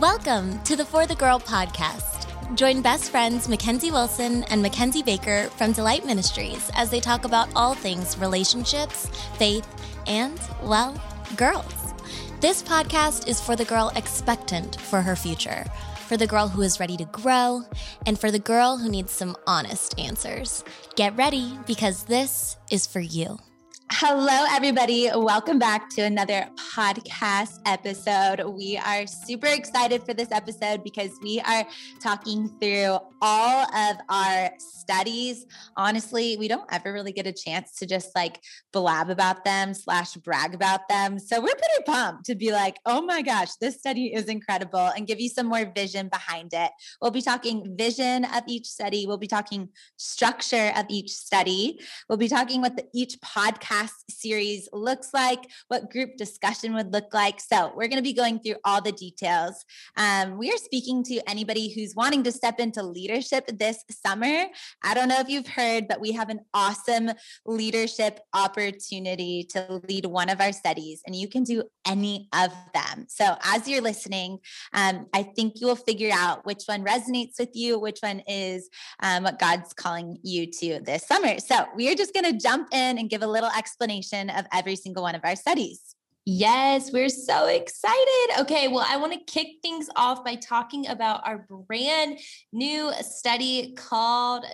Welcome to the For the Girl podcast. Join best friends Mackenzie Wilson and Mackenzie Baker from Delight Ministries as they talk about all things relationships, faith, and, well, girls. This podcast is for the girl expectant for her future, for the girl who is ready to grow, and for the girl who needs some honest answers. Get ready because this is for you. Hello, everybody. Welcome back to another podcast episode. We are super excited for this episode because we are talking through all of our studies. Honestly, we don't ever really get a chance to just like blab about them slash brag about them. So we're pretty pumped to be like, oh my gosh, this study is incredible and give you some more vision behind it. We'll be talking vision of each study. We'll be talking structure of each study. We'll be talking the, each podcast podcast series looks like, what group discussion would look like. So, we're going to be going through all the details. Um, we are speaking to anybody who's wanting to step into leadership this summer. I don't know if you've heard, but we have an awesome leadership opportunity to lead one of our studies, and you can do any of them. So, as you're listening, um, I think you will figure out which one resonates with you, which one is um, what God's calling you to this summer. So, we are just going to jump in and give a little explanation of every single one of our studies. Yes, we're so excited. Okay, well, I want to kick things off by talking about our brand new study called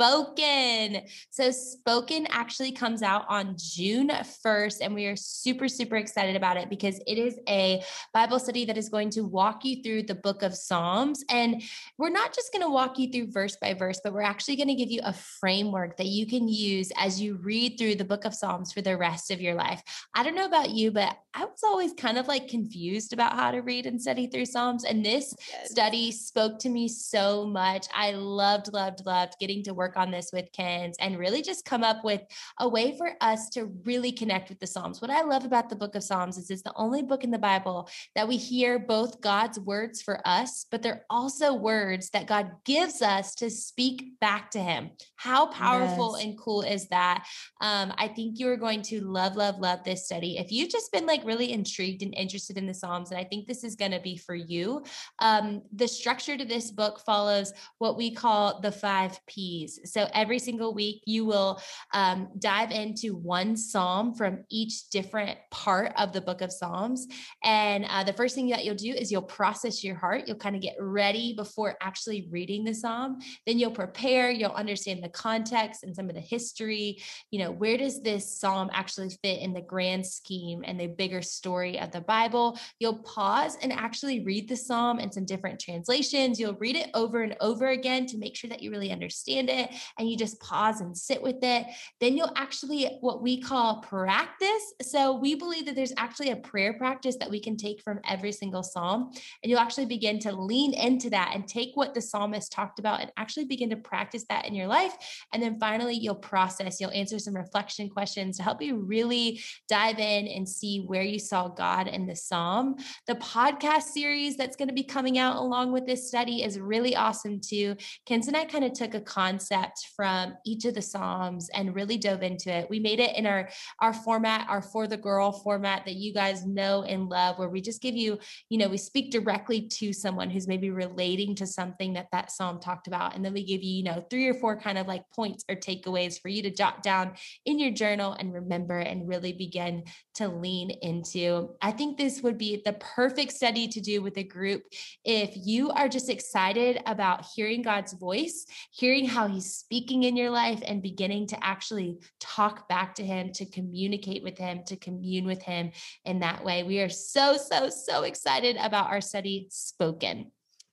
Spoken. So, Spoken actually comes out on June 1st, and we are super, super excited about it because it is a Bible study that is going to walk you through the book of Psalms. And we're not just going to walk you through verse by verse, but we're actually going to give you a framework that you can use as you read through the book of Psalms for the rest of your life. I don't know about you, but I was always kind of like confused about how to read and study through Psalms. And this yes. study spoke to me so much. I loved, loved, loved getting to work work on this with Kens and really just come up with a way for us to really connect with the Psalms. What I love about the book of Psalms is it's the only book in the Bible that we hear both God's words for us, but they're also words that God gives us to speak back to Him. How powerful yes. and cool is that? Um, I think you are going to love, love, love this study. If you've just been like really intrigued and interested in the Psalms, and I think this is going to be for you, um, the structure to this book follows what we call the five P's. So every single week, you will um, dive into one psalm from each different part of the book of Psalms. And uh, the first thing that you'll do is you'll process your heart. You'll kind of get ready before actually reading the psalm. Then you'll prepare, you'll understand the context and some of the history. You know, where does this psalm actually fit in the grand scheme and the bigger story of the Bible? You'll pause and actually read the psalm in some different translations. You'll read it over and over again to make sure that you really understand it and you just pause and sit with it, then you'll actually what we call practice. So we believe that there's actually a prayer practice that we can take from every single psalm. And you'll actually begin to lean into that and take what the psalmist talked about and actually begin to practice that in your life. And then finally, you'll process, you'll answer some reflection questions to help you really dive in and see where you saw God in the psalm. The podcast series that's going to be coming out along with this study is really awesome too. Kens and I kind of took a concept concept from each of the Psalms and really dove into it. We made it in our, our format, our For the Girl format that you guys know and love, where we just give you, you know, we speak directly to someone who's maybe relating to something that that Psalm talked about. And then we give you, you know, three or four kind of like points or takeaways for you to jot down in your journal and remember and really begin to lean into. I think this would be the perfect study to do with a group if you are just excited about hearing God's voice, hearing how he's speaking in your life and beginning to actually talk back to him, to communicate with him, to commune with him in that way. We are so, so, so excited about our study spoken.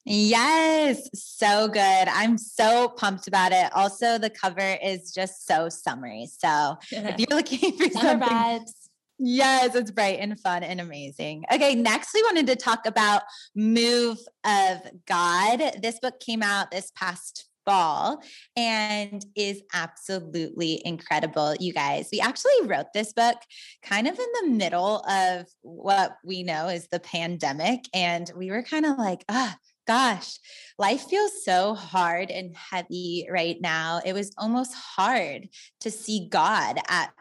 Yes, so good. I'm so pumped about it. Also, the cover is just so summery. So if you're looking for some vibes. Yes, it's bright and fun and amazing. Okay, next we wanted to talk about Move of God. This book came out this past fall and is absolutely incredible, you guys. We actually wrote this book kind of in the middle of what we know is the pandemic. And we were kind of like, ah, gosh, life feels so hard and heavy right now. It was almost hard to see God at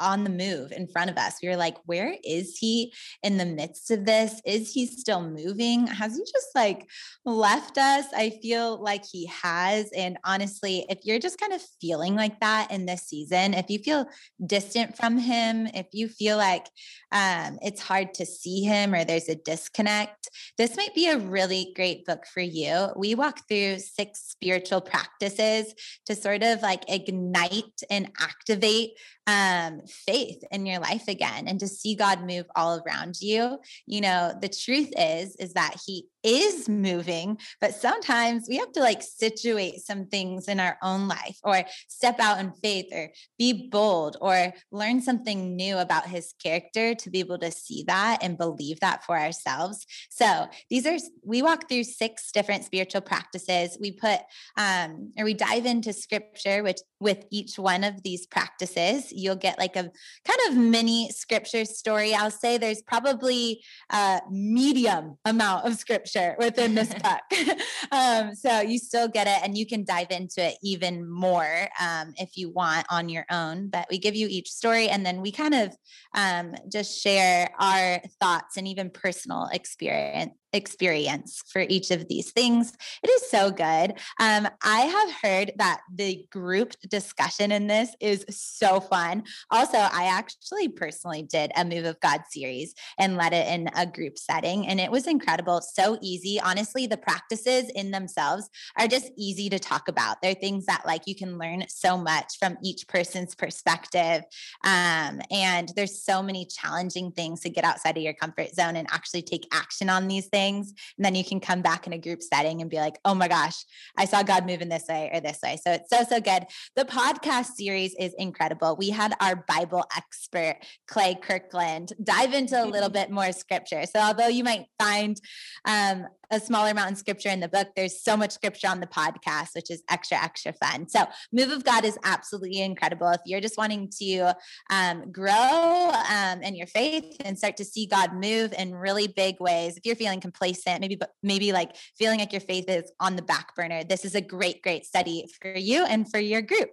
on the move in front of us. We were like, where is he in the midst of this? Is he still moving? Has he just like left us? I feel like he has. And honestly, if you're just kind of feeling like that in this season, if you feel distant from him, if you feel like um, it's hard to see him or there's a disconnect, this might be a really great book for you. We walk through six spiritual practices to sort of like ignite and activate um, faith in your life again and to see God move all around you. You know, the truth is, is that He is moving, but sometimes we have to like situate some things in our own life or step out in faith or be bold or learn something new about his character to be able to see that and believe that for ourselves. So these are, we walk through six different spiritual practices. We put, um, or we dive into scripture, which with each one of these practices, you'll get like a kind of mini scripture story. I'll say there's probably a medium amount of scripture within this book. um, so you still get it and you can dive into it even more um, if you want on your own. But we give you each story and then we kind of um, just share our thoughts and even personal experience experience for each of these things. It is so good. Um, I have heard that the group discussion in this is so fun. Also, I actually personally did a Move of God series and led it in a group setting, and it was incredible. So easy. Honestly, the practices in themselves are just easy to talk about. They're things that like you can learn so much from each person's perspective. Um, and there's so many challenging things to get outside of your comfort zone and actually take action on these things things. And then you can come back in a group setting and be like, oh my gosh, I saw God move in this way or this way. So it's so, so good. The podcast series is incredible. We had our Bible expert, Clay Kirkland, dive into a little bit more scripture. So although you might find um, a smaller amount in scripture in the book, there's so much scripture on the podcast, which is extra, extra fun. So, Move of God is absolutely incredible. If you're just wanting to um, grow um, in your faith and start to see God move in really big ways, if you're feeling complacent, maybe, maybe like feeling like your faith is on the back burner, this is a great, great study for you and for your group.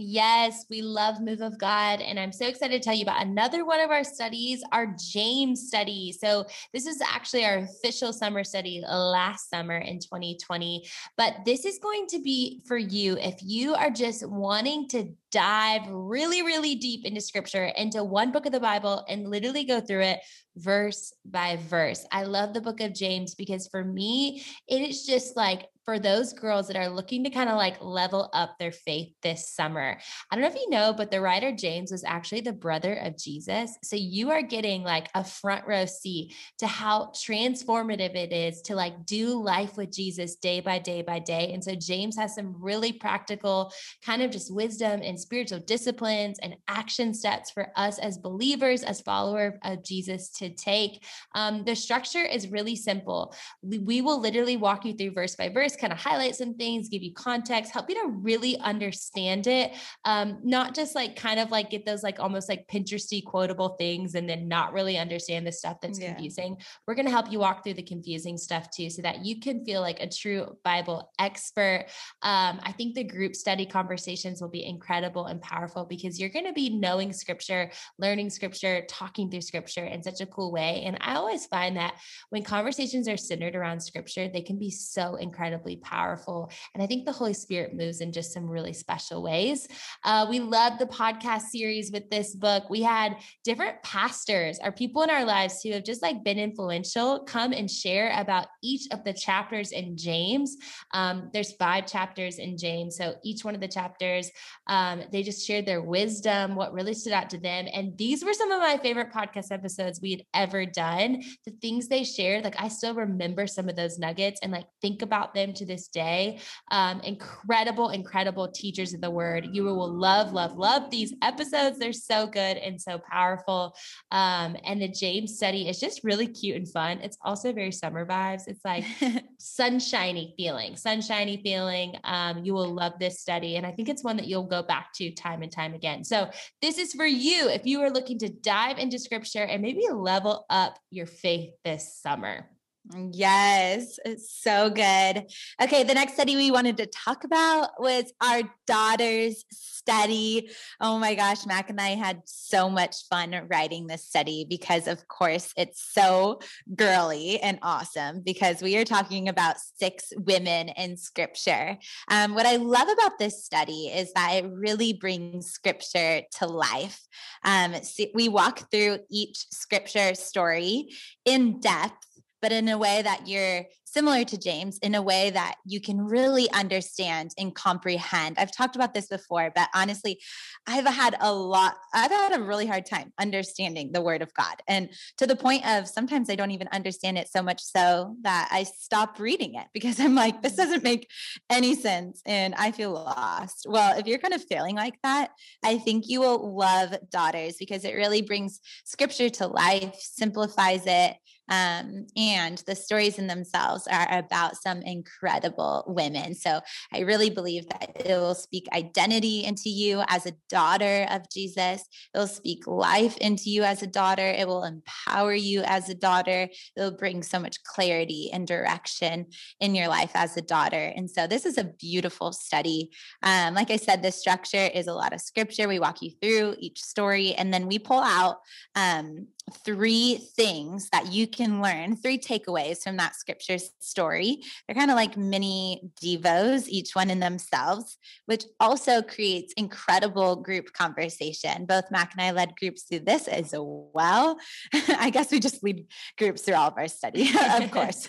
Yes, we love Move of God. And I'm so excited to tell you about another one of our studies, our James study. So, this is actually our official summer study last summer in 2020. But this is going to be for you if you are just wanting to dive really, really deep into scripture, into one book of the Bible, and literally go through it verse by verse. I love the book of James because for me, it is just like for those girls that are looking to kind of like level up their faith this summer. I don't know if you know, but the writer James was actually the brother of Jesus. So you are getting like a front row seat to how transformative it is to like do life with Jesus day by day by day. And so James has some really practical kind of just wisdom and spiritual disciplines and action steps for us as believers, as followers of Jesus to take. Um, the structure is really simple. We, will literally walk you through verse by verse kind of highlight some things, give you context, help you to really understand it. Um, not just like kind of like get those like almost like Pinteresty quotable things and then not really understand the stuff that's yeah. confusing. We're going to help you walk through the confusing stuff too, so that you can feel like a true Bible expert. Um, I think the group study conversations will be incredible and powerful because you're going to be knowing scripture, learning scripture, talking through scripture in such a cool way. And I always find that when conversations are centered around scripture, they can be so incredibly incredibly powerful. And I think the Holy Spirit moves in just some really special ways. Uh, we love the podcast series with this book. We had different pastors or people in our lives who have just like been influential come and share about each of the chapters in James. Um, there's five chapters in James. So each one of the chapters, um, they just shared their wisdom, what really stood out to them. And these were some of my favorite podcast episodes we had ever done. The things they shared, like I still remember some of those nuggets and like think about them to this day. Um, incredible, incredible teachers of the word. You will love, love, love these episodes. They're so good and so powerful. Um, and the James study is just really cute and fun. It's also very summer vibes. It's like sunshiny feeling, sunshiny feeling. Um, you will love this study. And I think it's one that you'll go back to time and time again. So this is for you if you are looking to dive into scripture and maybe level up your faith this summer. Yes, it's so good. Okay, the next study we wanted to talk about was our daughter's study. Oh my gosh, Mac and I had so much fun writing this study because, of course, it's so girly and awesome because we are talking about six women in scripture. Um, what I love about this study is that it really brings scripture to life. Um, we walk through each scripture story in depth but in a way that you're similar to James, in a way that you can really understand and comprehend. I've talked about this before, but honestly, I've had a lot, I've had a really hard time understanding the word of God. And to the point of sometimes I don't even understand it so much so that I stop reading it because I'm like, this mm. doesn't make any sense and I feel lost. Well, if you're kind of feeling like that, I think you will love Daughters because it really brings scripture to life, simplifies it um, and the stories in themselves are about some incredible women. So I really believe that it will speak identity into you as a daughter of Jesus. It will speak life into you as a daughter. It will empower you as a daughter. It will bring so much clarity and direction in your life as a daughter. And so this is a beautiful study. Um, like I said, the structure is a lot of scripture. We walk you through each story and then we pull out um, three things that you can learn, three takeaways from that scripture story. They're kind of like mini devos, each one in themselves, which also creates incredible group conversation. Both Mac and I led groups through this as well. I guess we just lead groups through all of our study, of course.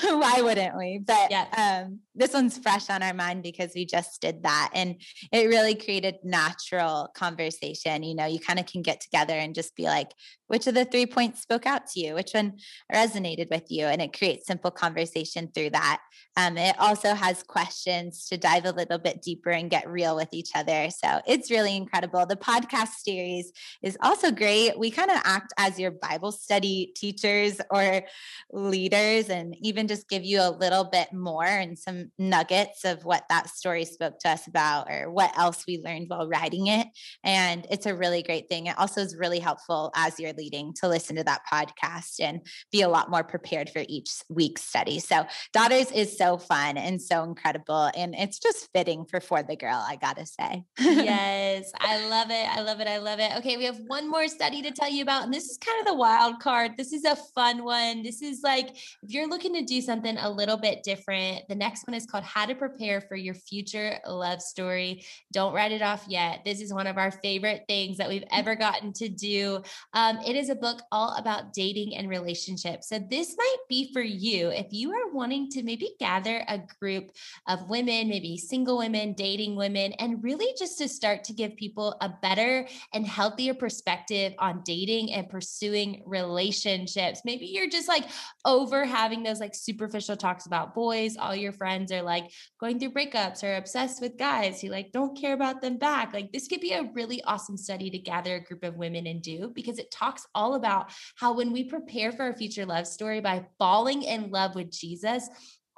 Why wouldn't we? But yeah. um, this one's fresh on our mind because we just did that. And it really created natural conversation. You know, you kind of can get together and just be like, which of the three points spoke out to you? Which one resonated with you? And it creates simple conversation through that. Um, it also has questions to dive a little bit deeper and get real with each other. So it's really incredible. The podcast series is also great. We kind of act as your Bible study teachers or leaders and even just give you a little bit more and some nuggets of what that story spoke to us about or what else we learned while writing it. And it's a really great thing. It also is really helpful as you're leading to listen to that podcast and be a lot more prepared for each week's study. So, Daughters is so fun and so incredible. And it's just fitting for For the Girl, I gotta say. yes, I love it. I love it. I love it. Okay, we have one more study to tell you about. And this is kind of the wild card. This is a fun one. This is like if you're looking to do something a little bit different, the next one is called How to Prepare for Your Future Love Story. Don't write it off yet. This is one of our favorite things that we've ever gotten to do. Um, it is a book all about dating and relationships. So, this might be for you if you are wanting to maybe gather a group of women, maybe single women, dating women, and really just to start to give people a better and healthier perspective on dating and pursuing relationships. Maybe you're just like over having those like superficial talks about boys. All your friends are like going through breakups or obsessed with guys who like don't care about them back. Like, this could be a really awesome study to gather a group of women and do because it talks talks all about how when we prepare for our future love story by falling in love with Jesus,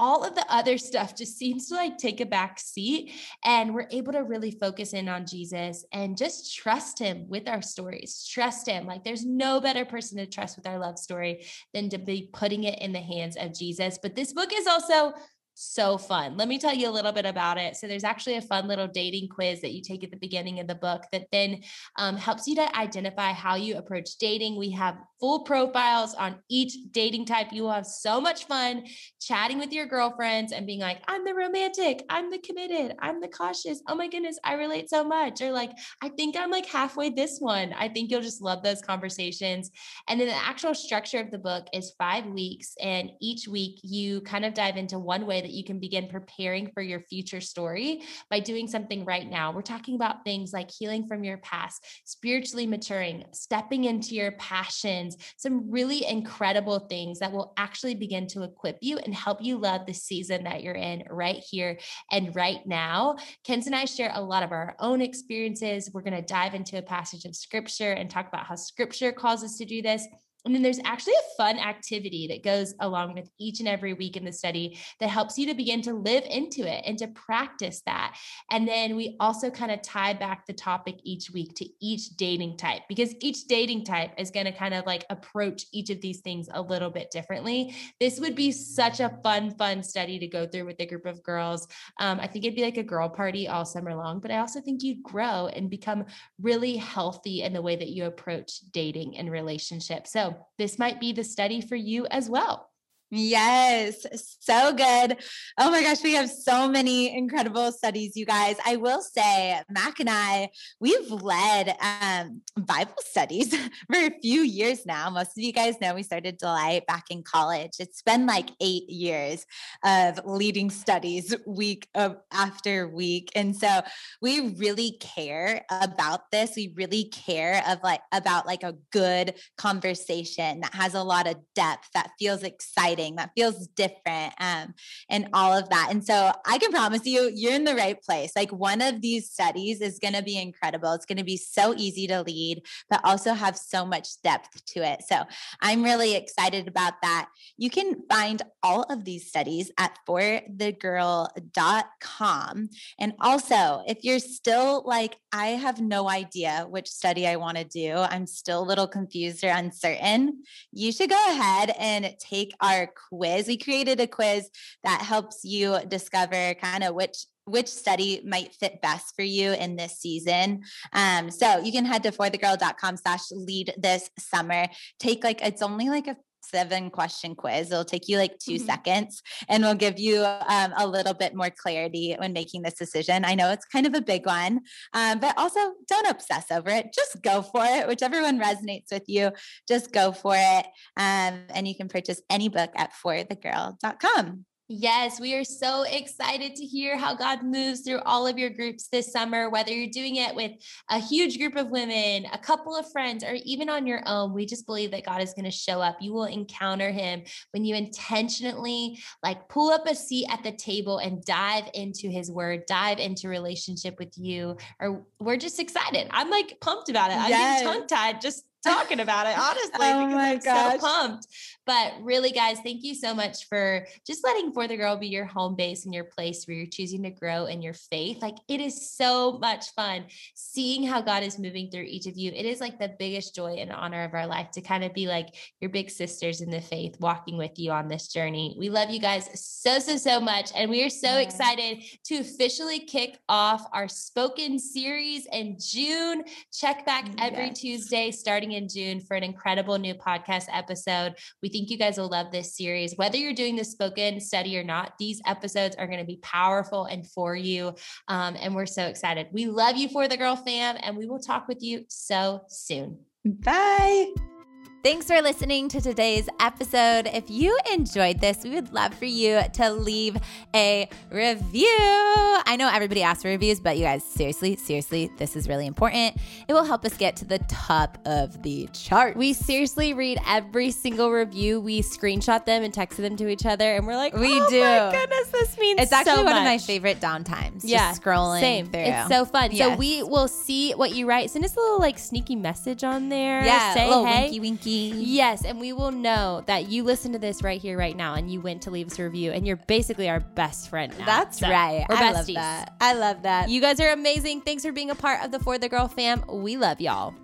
all of the other stuff just seems to like take a back seat and we're able to really focus in on Jesus and just trust him with our stories. Trust him. Like there's no better person to trust with our love story than to be putting it in the hands of Jesus. But this book is also so fun. Let me tell you a little bit about it. So, there's actually a fun little dating quiz that you take at the beginning of the book that then um, helps you to identify how you approach dating. We have full profiles on each dating type. You will have so much fun chatting with your girlfriends and being like, I'm the romantic, I'm the committed, I'm the cautious. Oh my goodness, I relate so much. Or like, I think I'm like halfway this one. I think you'll just love those conversations. And then the actual structure of the book is five weeks. And each week you kind of dive into one way that you can begin preparing for your future story by doing something right now. We're talking about things like healing from your past, spiritually maturing, stepping into your passions, some really incredible things that will actually begin to equip you and help you love the season that you're in right here and right now. Kenz and I share a lot of our own experiences. We're going to dive into a passage of scripture and talk about how scripture calls us to do this. And then there's actually a fun activity that goes along with each and every week in the study that helps you to begin to live into it and to practice that. And then we also kind of tie back the topic each week to each dating type because each dating type is going to kind of like approach each of these things a little bit differently. This would be such a fun, fun study to go through with a group of girls. Um, I think it'd be like a girl party all summer long, but I also think you'd grow and become really healthy in the way that you approach dating and relationships. So this might be the study for you as well. Yes, so good. Oh my gosh, we have so many incredible studies, you guys. I will say, Mac and I, we've led um, Bible studies for a few years now. Most of you guys know we started Delight back in college. It's been like eight years of leading studies week of after week, and so we really care about this. We really care of like about like a good conversation that has a lot of depth that feels exciting exciting, that feels different, um, and all of that. And so I can promise you, you're in the right place. Like one of these studies is going to be incredible. It's going to be so easy to lead, but also have so much depth to it. So I'm really excited about that. You can find all of these studies at forthegirl.com. And also, if you're still like, I have no idea which study I want to do, I'm still a little confused or uncertain, you should go ahead and take our quiz. We created a quiz that helps you discover kind of which which study might fit best for you in this season. Um, so you can head to forthegirl.com slash lead this summer. Take like, it's only like a seven question quiz. It'll take you like 2 mm-hmm. seconds and will give you um, a little bit more clarity when making this decision. I know it's kind of a big one, um, but also don't obsess over it. Just go for it. Whichever one resonates with you, just go for it. Um, and you can purchase any book at forthegirl.com. Yes, we are so excited to hear how God moves through all of your groups this summer, whether you're doing it with a huge group of women, a couple of friends, or even on your own. We just believe that God is going to show up. You will encounter him when you intentionally like pull up a seat at the table and dive into his word, dive into relationship with you. Or we're just excited. I'm like pumped about it. I'm tongue tied just talking about it, honestly, oh because I'm gosh. so pumped. But really, guys, thank you so much for just letting For the Girl be your home base and your place where you're choosing to grow in your faith. Like it is so much fun seeing how God is moving through each of you. It is like the biggest joy and honor of our life to kind of be like your big sisters in the faith, walking with you on this journey. We love you guys so, so, so much. And we are so yeah. excited to officially kick off our spoken series in June. Check back every yes. Tuesday starting in June for an incredible new podcast episode. We think think you guys will love this series. Whether you're doing the spoken study or not, these episodes are going to be powerful and for you. Um, and we're so excited. We love you for the girl fam, and we will talk with you so soon. Bye. Thanks for listening to today's episode. If you enjoyed this, we would love for you to leave a review. I know everybody asks for reviews, but you guys, seriously, seriously, this is really important. It will help us get to the top of the chart. We seriously read every single review. We screenshot them and text them to each other, and we're like, we oh do. my goodness, this means it's actually so one of my favorite downtimes. Yeah, scrolling same. Through. It's so fun. Yes. So we will see what you write. Send us a little like sneaky message on there. Yeah, say hey. winky winky Yes, and we will know that you listen to this right here, right now, and you went to leave us a review, and you're basically our best friend now. That's so right. We're I besties. love that. I love that. You guys are amazing. Thanks for being a part of the For the Girl fam. We love y'all.